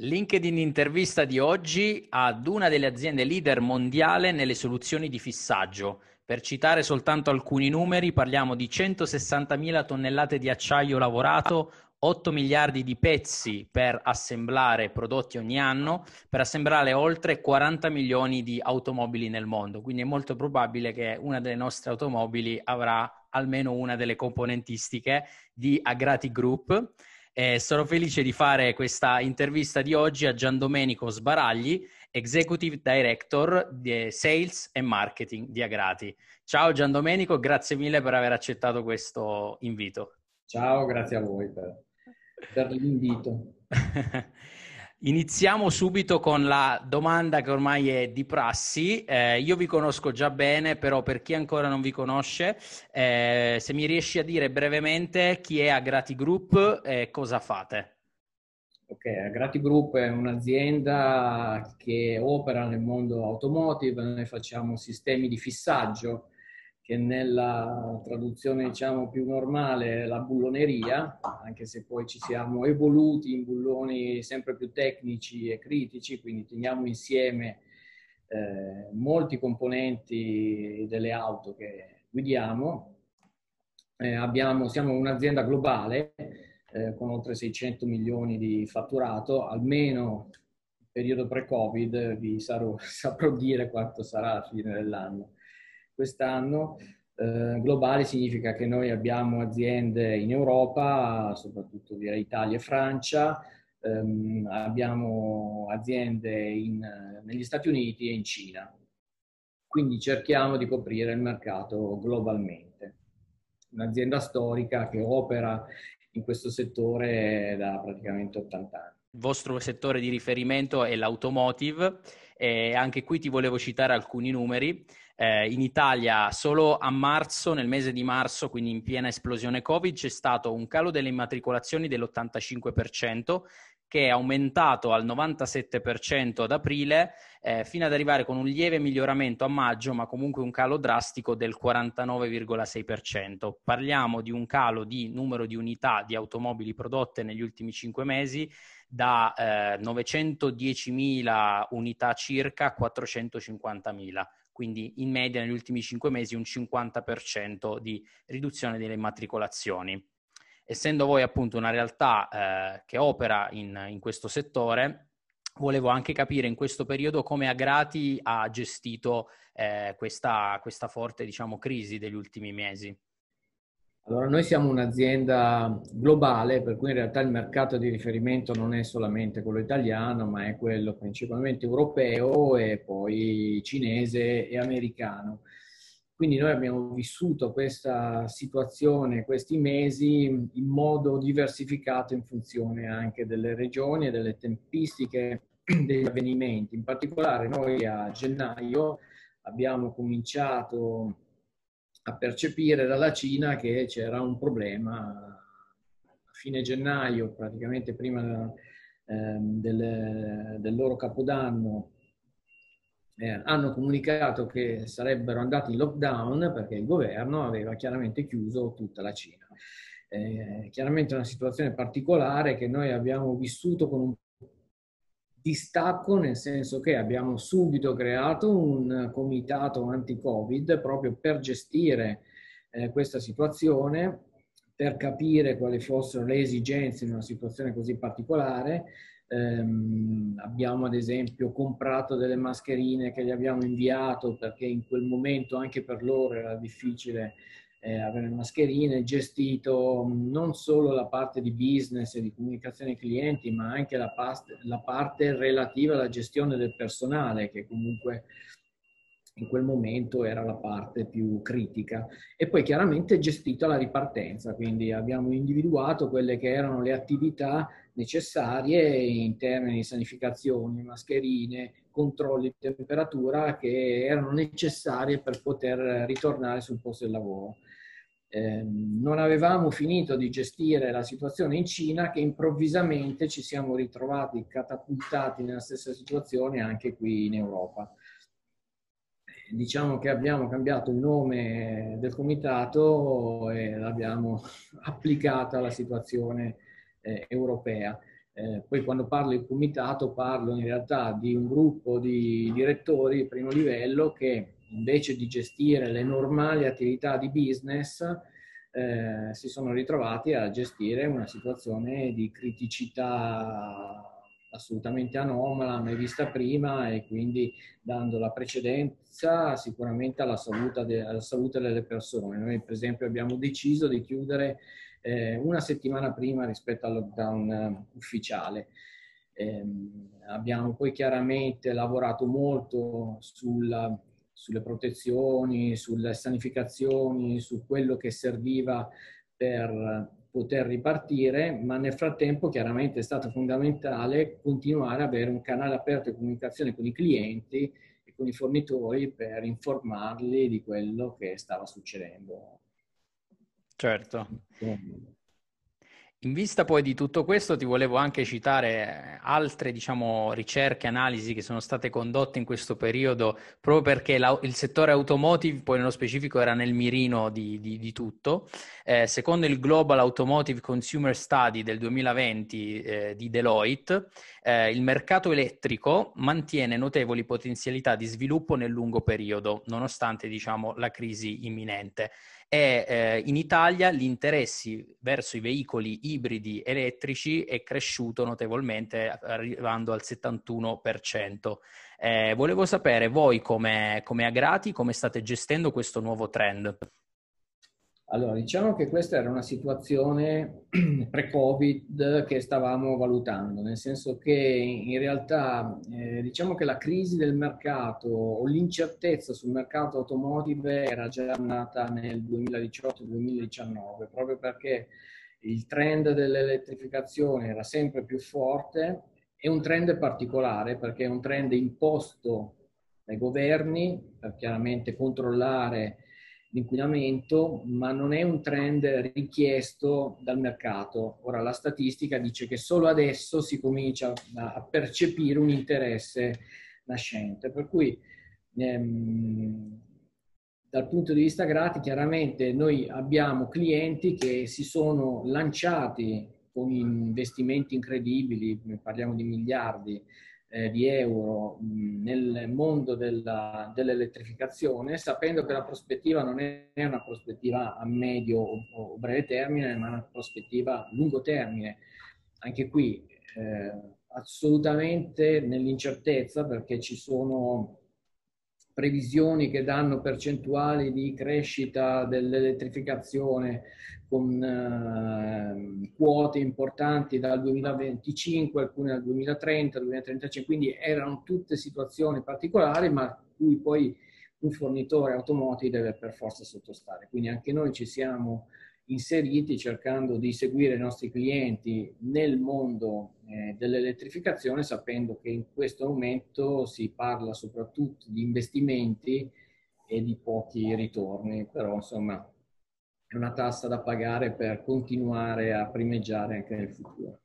LinkedIn intervista di oggi ad una delle aziende leader mondiale nelle soluzioni di fissaggio. Per citare soltanto alcuni numeri, parliamo di 160.000 tonnellate di acciaio lavorato, 8 miliardi di pezzi per assemblare prodotti ogni anno, per assemblare oltre 40 milioni di automobili nel mondo. Quindi è molto probabile che una delle nostre automobili avrà almeno una delle componentistiche di Agrati Group eh, sono felice di fare questa intervista di oggi a Gian Domenico Sbaragli, Executive Director di Sales e Marketing di Agrati. Ciao Gian Domenico, grazie mille per aver accettato questo invito. Ciao, grazie a voi per, per l'invito. Iniziamo subito con la domanda che ormai è di prassi. Eh, io vi conosco già bene, però per chi ancora non vi conosce, eh, se mi riesci a dire brevemente chi è Agrati Group e cosa fate. Ok, Agrati Group è un'azienda che opera nel mondo automotive, noi facciamo sistemi di fissaggio che nella traduzione diciamo più normale è la bulloneria, anche se poi ci siamo evoluti in bulloni sempre più tecnici e critici, quindi teniamo insieme eh, molti componenti delle auto che guidiamo. Eh, abbiamo, siamo un'azienda globale eh, con oltre 600 milioni di fatturato, almeno periodo pre-Covid vi sarò, saprò dire quanto sarà alla fine dell'anno quest'anno. Eh, globale significa che noi abbiamo aziende in Europa, soprattutto direi Italia e Francia, ehm, abbiamo aziende in, negli Stati Uniti e in Cina. Quindi cerchiamo di coprire il mercato globalmente. Un'azienda storica che opera in questo settore da praticamente 80 anni. Il vostro settore di riferimento è l'automotive e anche qui ti volevo citare alcuni numeri. Eh, in Italia solo a marzo, nel mese di marzo, quindi in piena esplosione Covid, c'è stato un calo delle immatricolazioni dell'85%, che è aumentato al 97% ad aprile, eh, fino ad arrivare con un lieve miglioramento a maggio, ma comunque un calo drastico del 49,6%. Parliamo di un calo di numero di unità di automobili prodotte negli ultimi cinque mesi da eh, 910.000 unità circa a 450.000 quindi in media negli ultimi cinque mesi un 50% di riduzione delle immatricolazioni. Essendo voi appunto una realtà eh, che opera in, in questo settore, volevo anche capire in questo periodo come Agrati ha gestito eh, questa, questa, forte diciamo, crisi degli ultimi mesi. Allora, noi siamo un'azienda globale, per cui in realtà il mercato di riferimento non è solamente quello italiano, ma è quello principalmente europeo e poi cinese e americano. Quindi noi abbiamo vissuto questa situazione, questi mesi, in modo diversificato in funzione anche delle regioni e delle tempistiche degli avvenimenti. In particolare noi a gennaio abbiamo cominciato a percepire dalla Cina che c'era un problema. A fine gennaio, praticamente prima eh, del, del, loro capodanno, eh, hanno comunicato che sarebbero andati in lockdown perché il governo aveva chiaramente chiuso tutta la Cina. Eh, chiaramente una situazione particolare che noi abbiamo vissuto con un distacco nel senso che abbiamo subito creato un comitato anti-Covid proprio per gestire eh, questa situazione, per capire quali fossero le esigenze in una situazione così particolare. Eh, abbiamo ad esempio comprato delle mascherine che gli abbiamo inviato perché in quel momento anche per loro era difficile eh, avere mascherine, gestito non solo la parte di business e di comunicazione ai clienti, ma anche la, parte, la parte relativa alla gestione del personale, che comunque in quel momento era la parte più critica. E poi chiaramente gestito la ripartenza, quindi abbiamo individuato quelle che erano le attività necessarie in termini di sanificazione, mascherine, controlli di temperatura che erano necessarie per poter ritornare sul posto del lavoro. Eh, non avevamo finito di gestire la situazione in Cina che improvvisamente ci siamo ritrovati catapultati nella stessa situazione anche qui in Europa. Diciamo che abbiamo cambiato il nome del comitato e l'abbiamo applicata alla situazione eh, europea. Eh, poi quando parlo di comitato parlo in realtà di un gruppo di direttori di primo livello che invece di gestire le normali attività di business eh, si sono ritrovati a gestire una situazione di criticità assolutamente anomala, mai vista prima e quindi dando la precedenza sicuramente alla salute, de- alla salute delle persone. Noi per esempio abbiamo deciso di chiudere eh, una settimana prima rispetto al lockdown eh, ufficiale. Eh, abbiamo poi chiaramente lavorato molto sulla, sulle protezioni, sulle sanificazioni, su quello che serviva per poter ripartire, ma nel frattempo chiaramente è stato fondamentale continuare ad avere un canale aperto di comunicazione con i clienti e con i fornitori per informarli di quello che stava succedendo. Certo. In vista poi di tutto questo ti volevo anche citare altre diciamo, ricerche, analisi che sono state condotte in questo periodo proprio perché la, il settore automotive poi nello specifico era nel mirino di, di, di tutto. Eh, secondo il Global Automotive Consumer Study del 2020 eh, di Deloitte, eh, il mercato elettrico mantiene notevoli potenzialità di sviluppo nel lungo periodo, nonostante diciamo, la crisi imminente e eh, in Italia l'interesse verso i veicoli ibridi elettrici è cresciuto notevolmente arrivando al 71%. Eh, volevo sapere voi come, come Agrati come state gestendo questo nuovo trend. Allora, diciamo che questa era una situazione pre-Covid che stavamo valutando, nel senso che in realtà eh, diciamo che la crisi del mercato o l'incertezza sul mercato automotive era già nata nel 2018-2019, proprio perché il trend dell'elettrificazione era sempre più forte. E un trend particolare perché è un trend imposto dai governi per chiaramente controllare l'inquinamento, ma non è un trend richiesto dal mercato. Ora la statistica dice che solo adesso si comincia a percepire un interesse nascente, per cui ehm, dal punto di vista grati, chiaramente noi abbiamo clienti che si sono lanciati con investimenti incredibili, parliamo di miliardi, eh, di euro mh, nel mondo della, dell'elettrificazione, sapendo che la prospettiva non è una prospettiva a medio o, o breve termine, ma una prospettiva a lungo termine. Anche qui eh, assolutamente nell'incertezza perché ci sono previsioni che danno percentuali di crescita dell'elettrificazione con eh, quote importanti dal 2025, alcune dal 2030, 2035, quindi erano tutte situazioni particolari, ma cui poi un fornitore automotive deve per forza sottostare. Quindi anche noi ci siamo inseriti cercando di seguire i nostri clienti nel mondo eh, dell'elettrificazione, sapendo che in questo momento si parla soprattutto di investimenti e di pochi ritorni, però insomma è una tassa da pagare per continuare a primeggiare anche nel futuro.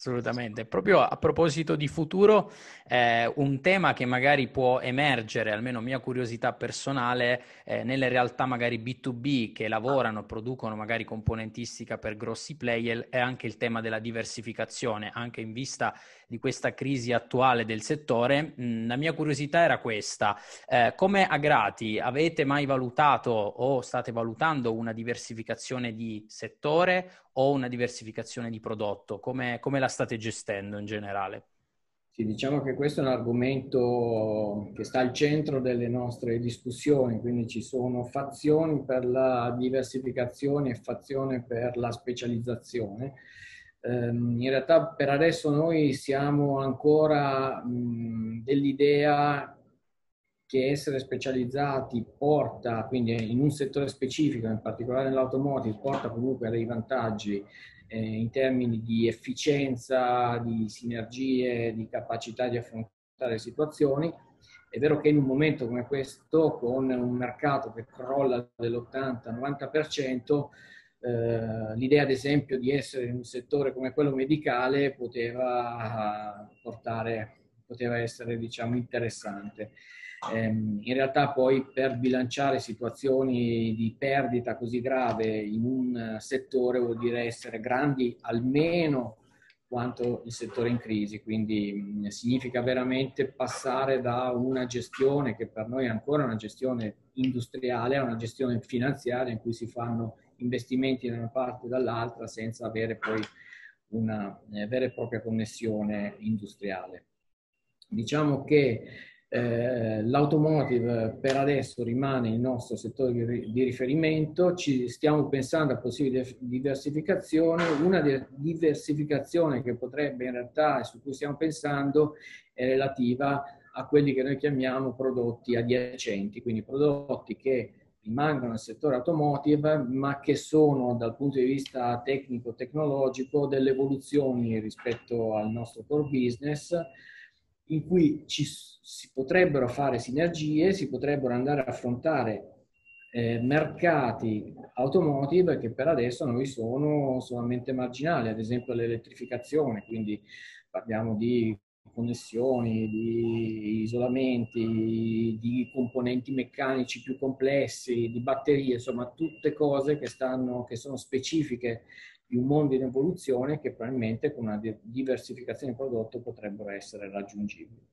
Assolutamente. Proprio a proposito di futuro, eh, un tema che magari può emergere, almeno mia curiosità personale, eh, nelle realtà magari B2B che lavorano, producono magari componentistica per grossi player, è anche il tema della diversificazione, anche in vista di questa crisi attuale del settore. Mh, la mia curiosità era questa. Eh, come Agrati avete mai valutato o state valutando una diversificazione di settore o una diversificazione di prodotto? Come, come la state gestendo in generale? Sì, diciamo che questo è un argomento che sta al centro delle nostre discussioni, quindi ci sono fazioni per la diversificazione e fazioni per la specializzazione. Um, in realtà per adesso noi siamo ancora dell'idea che essere specializzati porta, quindi in un settore specifico, in particolare nell'automotive, porta comunque a dei vantaggi eh, in termini di efficienza, di sinergie, di capacità di affrontare situazioni. È vero che in un momento come questo, con un mercato che crolla dell'80-90%, eh, l'idea ad esempio di essere in un settore come quello medicale poteva portare, poteva essere diciamo interessante. Ehm, in realtà poi per bilanciare situazioni di perdita così grave in un settore vuol dire essere grandi almeno quanto il settore in crisi, quindi mh, significa veramente passare da una gestione che per noi è ancora una gestione industriale a una gestione finanziaria in cui si fanno investimenti da una parte e dall'altra senza avere poi una eh, vera e propria connessione industriale. Diciamo che eh, l'automotive per adesso rimane il nostro settore di, riferimento, ci stiamo pensando a possibili diversificazioni, una diversificazione che potrebbe in realtà, su cui stiamo pensando, è relativa a quelli che noi chiamiamo prodotti adiacenti, quindi prodotti che rimangono nel settore automotive, ma che sono dal punto di vista tecnico-tecnologico delle evoluzioni rispetto al nostro core business, in cui ci, si potrebbero fare sinergie, si potrebbero andare a affrontare eh, mercati automotive che per adesso noi sono solamente marginali, ad esempio l'elettrificazione, quindi parliamo di connessioni, di isolamenti, di componenti meccanici più complessi, di batterie, insomma tutte cose che, stanno, che sono specifiche di un mondo in evoluzione che probabilmente con una diversificazione di prodotto potrebbero essere raggiungibili.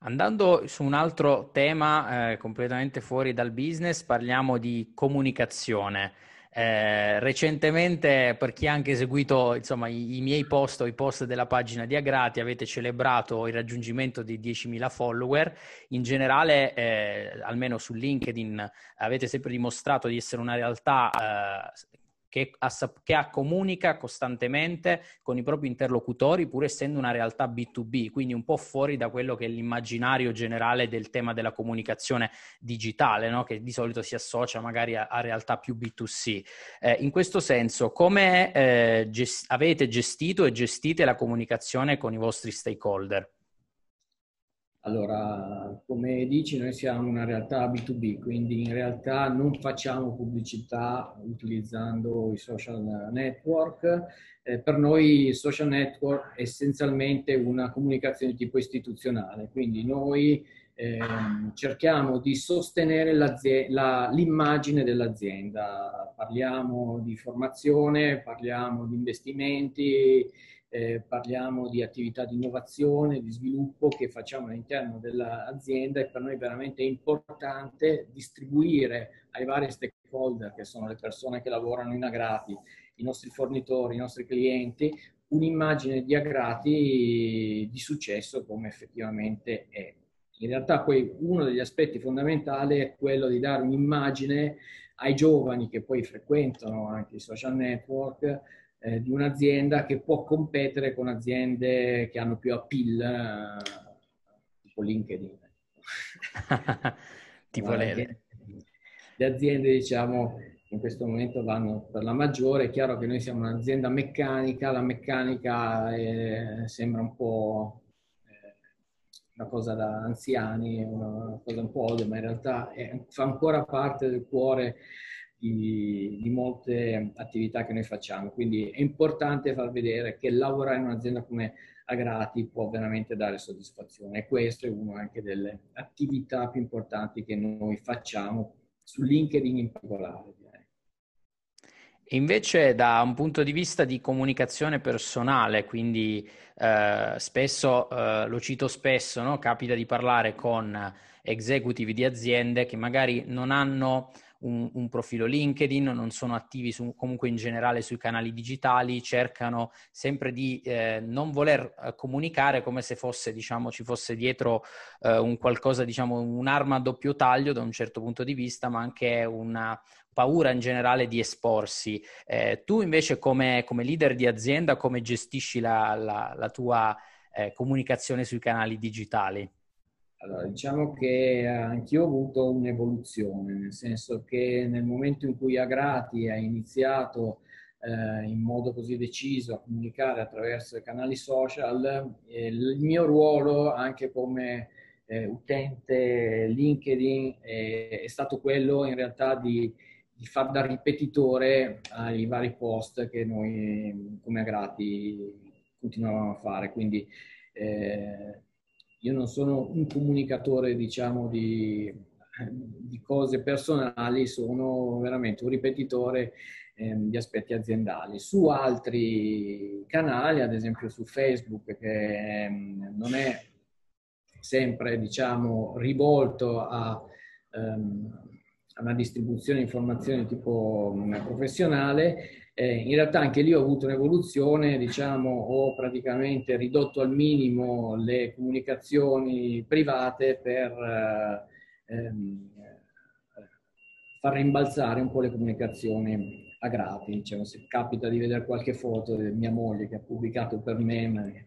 Andando su un altro tema eh, completamente fuori dal business, parliamo di comunicazione. Eh, recentemente, per chi ha anche seguito insomma, i, i, miei post o i post della pagina di Agrati, avete celebrato il raggiungimento di 10.000 follower. In generale, eh, almeno su LinkedIn, avete sempre dimostrato di essere una realtà eh, che, che comunica costantemente con i propri interlocutori, pur essendo una realtà B2B, quindi un po' fuori da quello che è l'immaginario generale del tema della comunicazione digitale, no? che di solito si associa magari a, a realtà più B2C. Eh, in questo senso, come eh, gest- avete gestito e gestite la comunicazione con i vostri stakeholder? Allora, come dici, noi siamo una realtà B2B, quindi in realtà non facciamo pubblicità utilizzando i social network. Eh, per noi il social network è essenzialmente una comunicazione di tipo istituzionale, quindi noi eh, cerchiamo di sostenere la, l'immagine dell'azienda. Parliamo di formazione, parliamo di investimenti, eh, parliamo di attività di innovazione, di sviluppo che facciamo all'interno dell'azienda e per noi è veramente importante distribuire ai vari stakeholder, che sono le persone che lavorano in Agrati, i nostri fornitori, i nostri clienti, un'immagine di Agrati di successo come effettivamente è. In realtà poi uno degli aspetti fondamentali è quello di dare un'immagine ai giovani che poi frequentano anche i social network eh, di un'azienda che può competere con aziende che hanno più appeal, eh, tipo LinkedIn. tipo le... Aziende, le aziende, diciamo, in questo momento vanno per la maggiore. È chiaro che noi siamo un'azienda meccanica, la meccanica è, sembra un po' eh, una cosa da anziani, una cosa un po' old, ma in realtà è, fa ancora parte del cuore di, di, molte attività che noi facciamo. Quindi è importante far vedere che lavorare in un'azienda come Agrati può veramente dare soddisfazione e questo è una anche delle attività più importanti che noi facciamo su LinkedIn in particolare. Invece da un punto di vista di comunicazione personale, quindi eh, spesso, eh, lo cito spesso, no? capita di parlare con executive di aziende che magari non hanno un, un, profilo LinkedIn, non sono attivi su, comunque in generale sui canali digitali, cercano sempre di eh, non voler eh, comunicare come se fosse, diciamo, ci fosse dietro eh, un qualcosa, diciamo, un'arma a doppio taglio da un certo punto di vista, ma anche una paura in generale di esporsi. Eh, tu invece come, come, leader di azienda, come gestisci la, la, la tua eh, comunicazione sui canali digitali? Allora, diciamo che anch'io ho avuto un'evoluzione, nel senso che nel momento in cui Agrati ha iniziato eh, in modo così deciso a comunicare attraverso i canali social, eh, il mio ruolo anche come eh, utente LinkedIn è, è, stato quello in realtà di, di far da ripetitore ai vari post che noi come Agrati continuavamo a fare. Quindi eh, io non sono un comunicatore, diciamo, di, di cose personali, sono veramente un ripetitore ehm, di aspetti aziendali. Su altri canali, ad esempio su Facebook, che ehm, non è sempre diciamo, rivolto a, um, a, una distribuzione di informazioni tipo um, professionale, eh, in realtà anche lì ho avuto un'evoluzione, diciamo, ho praticamente ridotto al minimo le comunicazioni private per eh, ehm, far rimbalzare un po' le comunicazioni a grati. Diciamo, se capita di vedere qualche foto di mia moglie che ha pubblicato per me,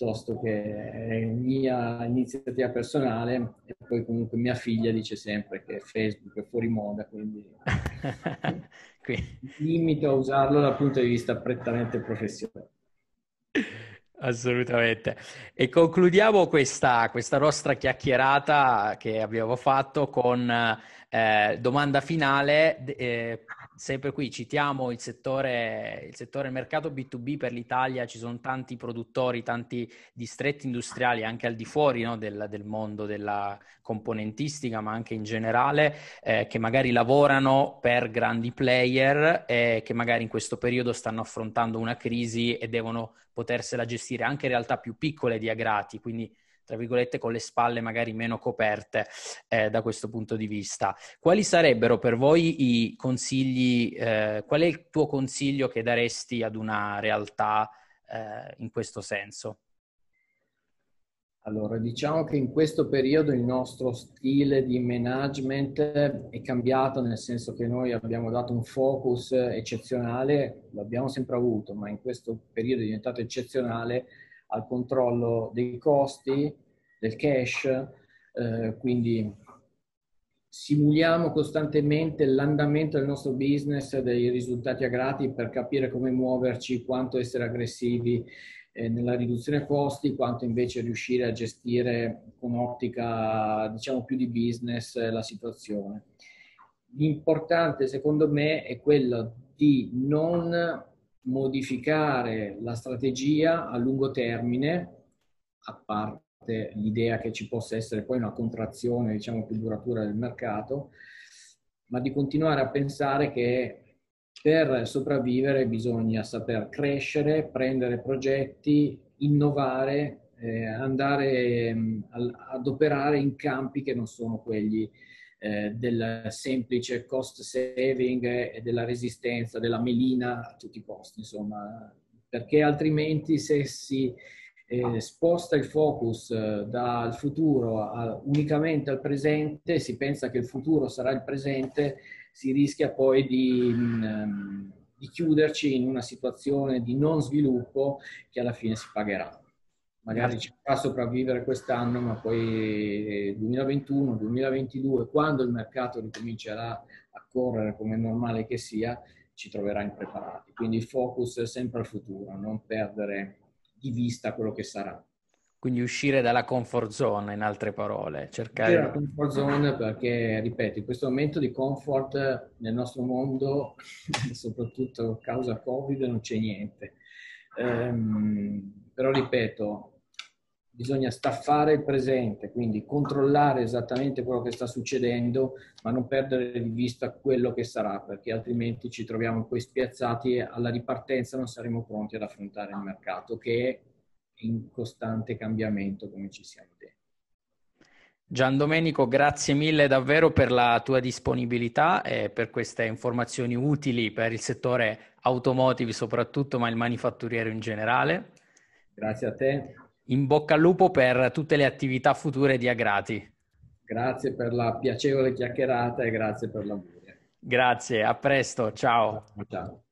piuttosto che mia iniziativa personale, e poi comunque mia figlia dice sempre che Facebook è fuori moda, quindi limito a usarlo dal punto di vista prettamente professionale. Assolutamente. E concludiamo questa, questa, nostra chiacchierata che abbiamo fatto con eh, domanda finale. Eh, sempre qui citiamo il settore, il settore mercato B2B per l'Italia, ci sono tanti produttori, tanti distretti industriali anche al di fuori no, del, del, mondo della componentistica, ma anche in generale, eh, che magari lavorano per grandi player e che magari in questo periodo stanno affrontando una crisi e devono potersela gestire anche realtà più piccole di Agrati, quindi tra virgolette, con le spalle magari meno coperte eh, da questo punto di vista. Quali sarebbero per voi i consigli, eh, qual è il tuo consiglio che daresti ad una realtà eh, in questo senso? Allora, diciamo che in questo periodo il nostro stile di management è cambiato, nel senso che noi abbiamo dato un focus eccezionale, l'abbiamo sempre avuto, ma in questo periodo è diventato eccezionale al controllo dei costi, del cash, eh, quindi simuliamo costantemente l'andamento del nostro business, dei risultati agrati per capire come muoverci, quanto essere aggressivi eh, nella riduzione costi, quanto invece riuscire a gestire con ottica diciamo più di business eh, la situazione. L'importante secondo me è quello di non modificare la strategia a lungo termine, a parte l'idea che ci possa essere poi una contrazione diciamo più duratura del mercato, ma di continuare a pensare che per sopravvivere bisogna saper crescere, prendere progetti, innovare, eh, andare mh, ad operare in campi che non sono quelli eh, del semplice cost saving e della resistenza, della melina a tutti i costi, insomma, perché altrimenti se si eh, sposta il focus eh, dal futuro a, unicamente al presente, si pensa che il futuro sarà il presente, si rischia poi di, mm, di chiuderci in una situazione di non sviluppo che alla fine si pagherà magari ci fa sopravvivere quest'anno, ma poi 2021, 2022, quando il mercato ricomincerà a correre come è normale che sia, ci troverà impreparati. Quindi il focus è sempre al futuro, non perdere di vista quello che sarà. Quindi uscire dalla comfort zone, in altre parole. Cercare... Uscire dalla comfort zone perché, ripeto, in questo momento di comfort nel nostro mondo, soprattutto a causa Covid, non c'è niente. Um, però ripeto, bisogna staffare il presente, quindi controllare esattamente quello che sta succedendo, ma non perdere di vista quello che sarà, perché altrimenti ci troviamo poi spiazzati e alla ripartenza non saremo pronti ad affrontare il mercato, che è in costante cambiamento come ci siamo detti. Gian Domenico, grazie mille davvero per la tua disponibilità e per queste informazioni utili per il settore automotive soprattutto, ma il manifatturiero in generale. Grazie a te in bocca al lupo per tutte le attività future di Agrati. Grazie per la piacevole chiacchierata e grazie per l'amore. Grazie, a presto, ciao. Ciao.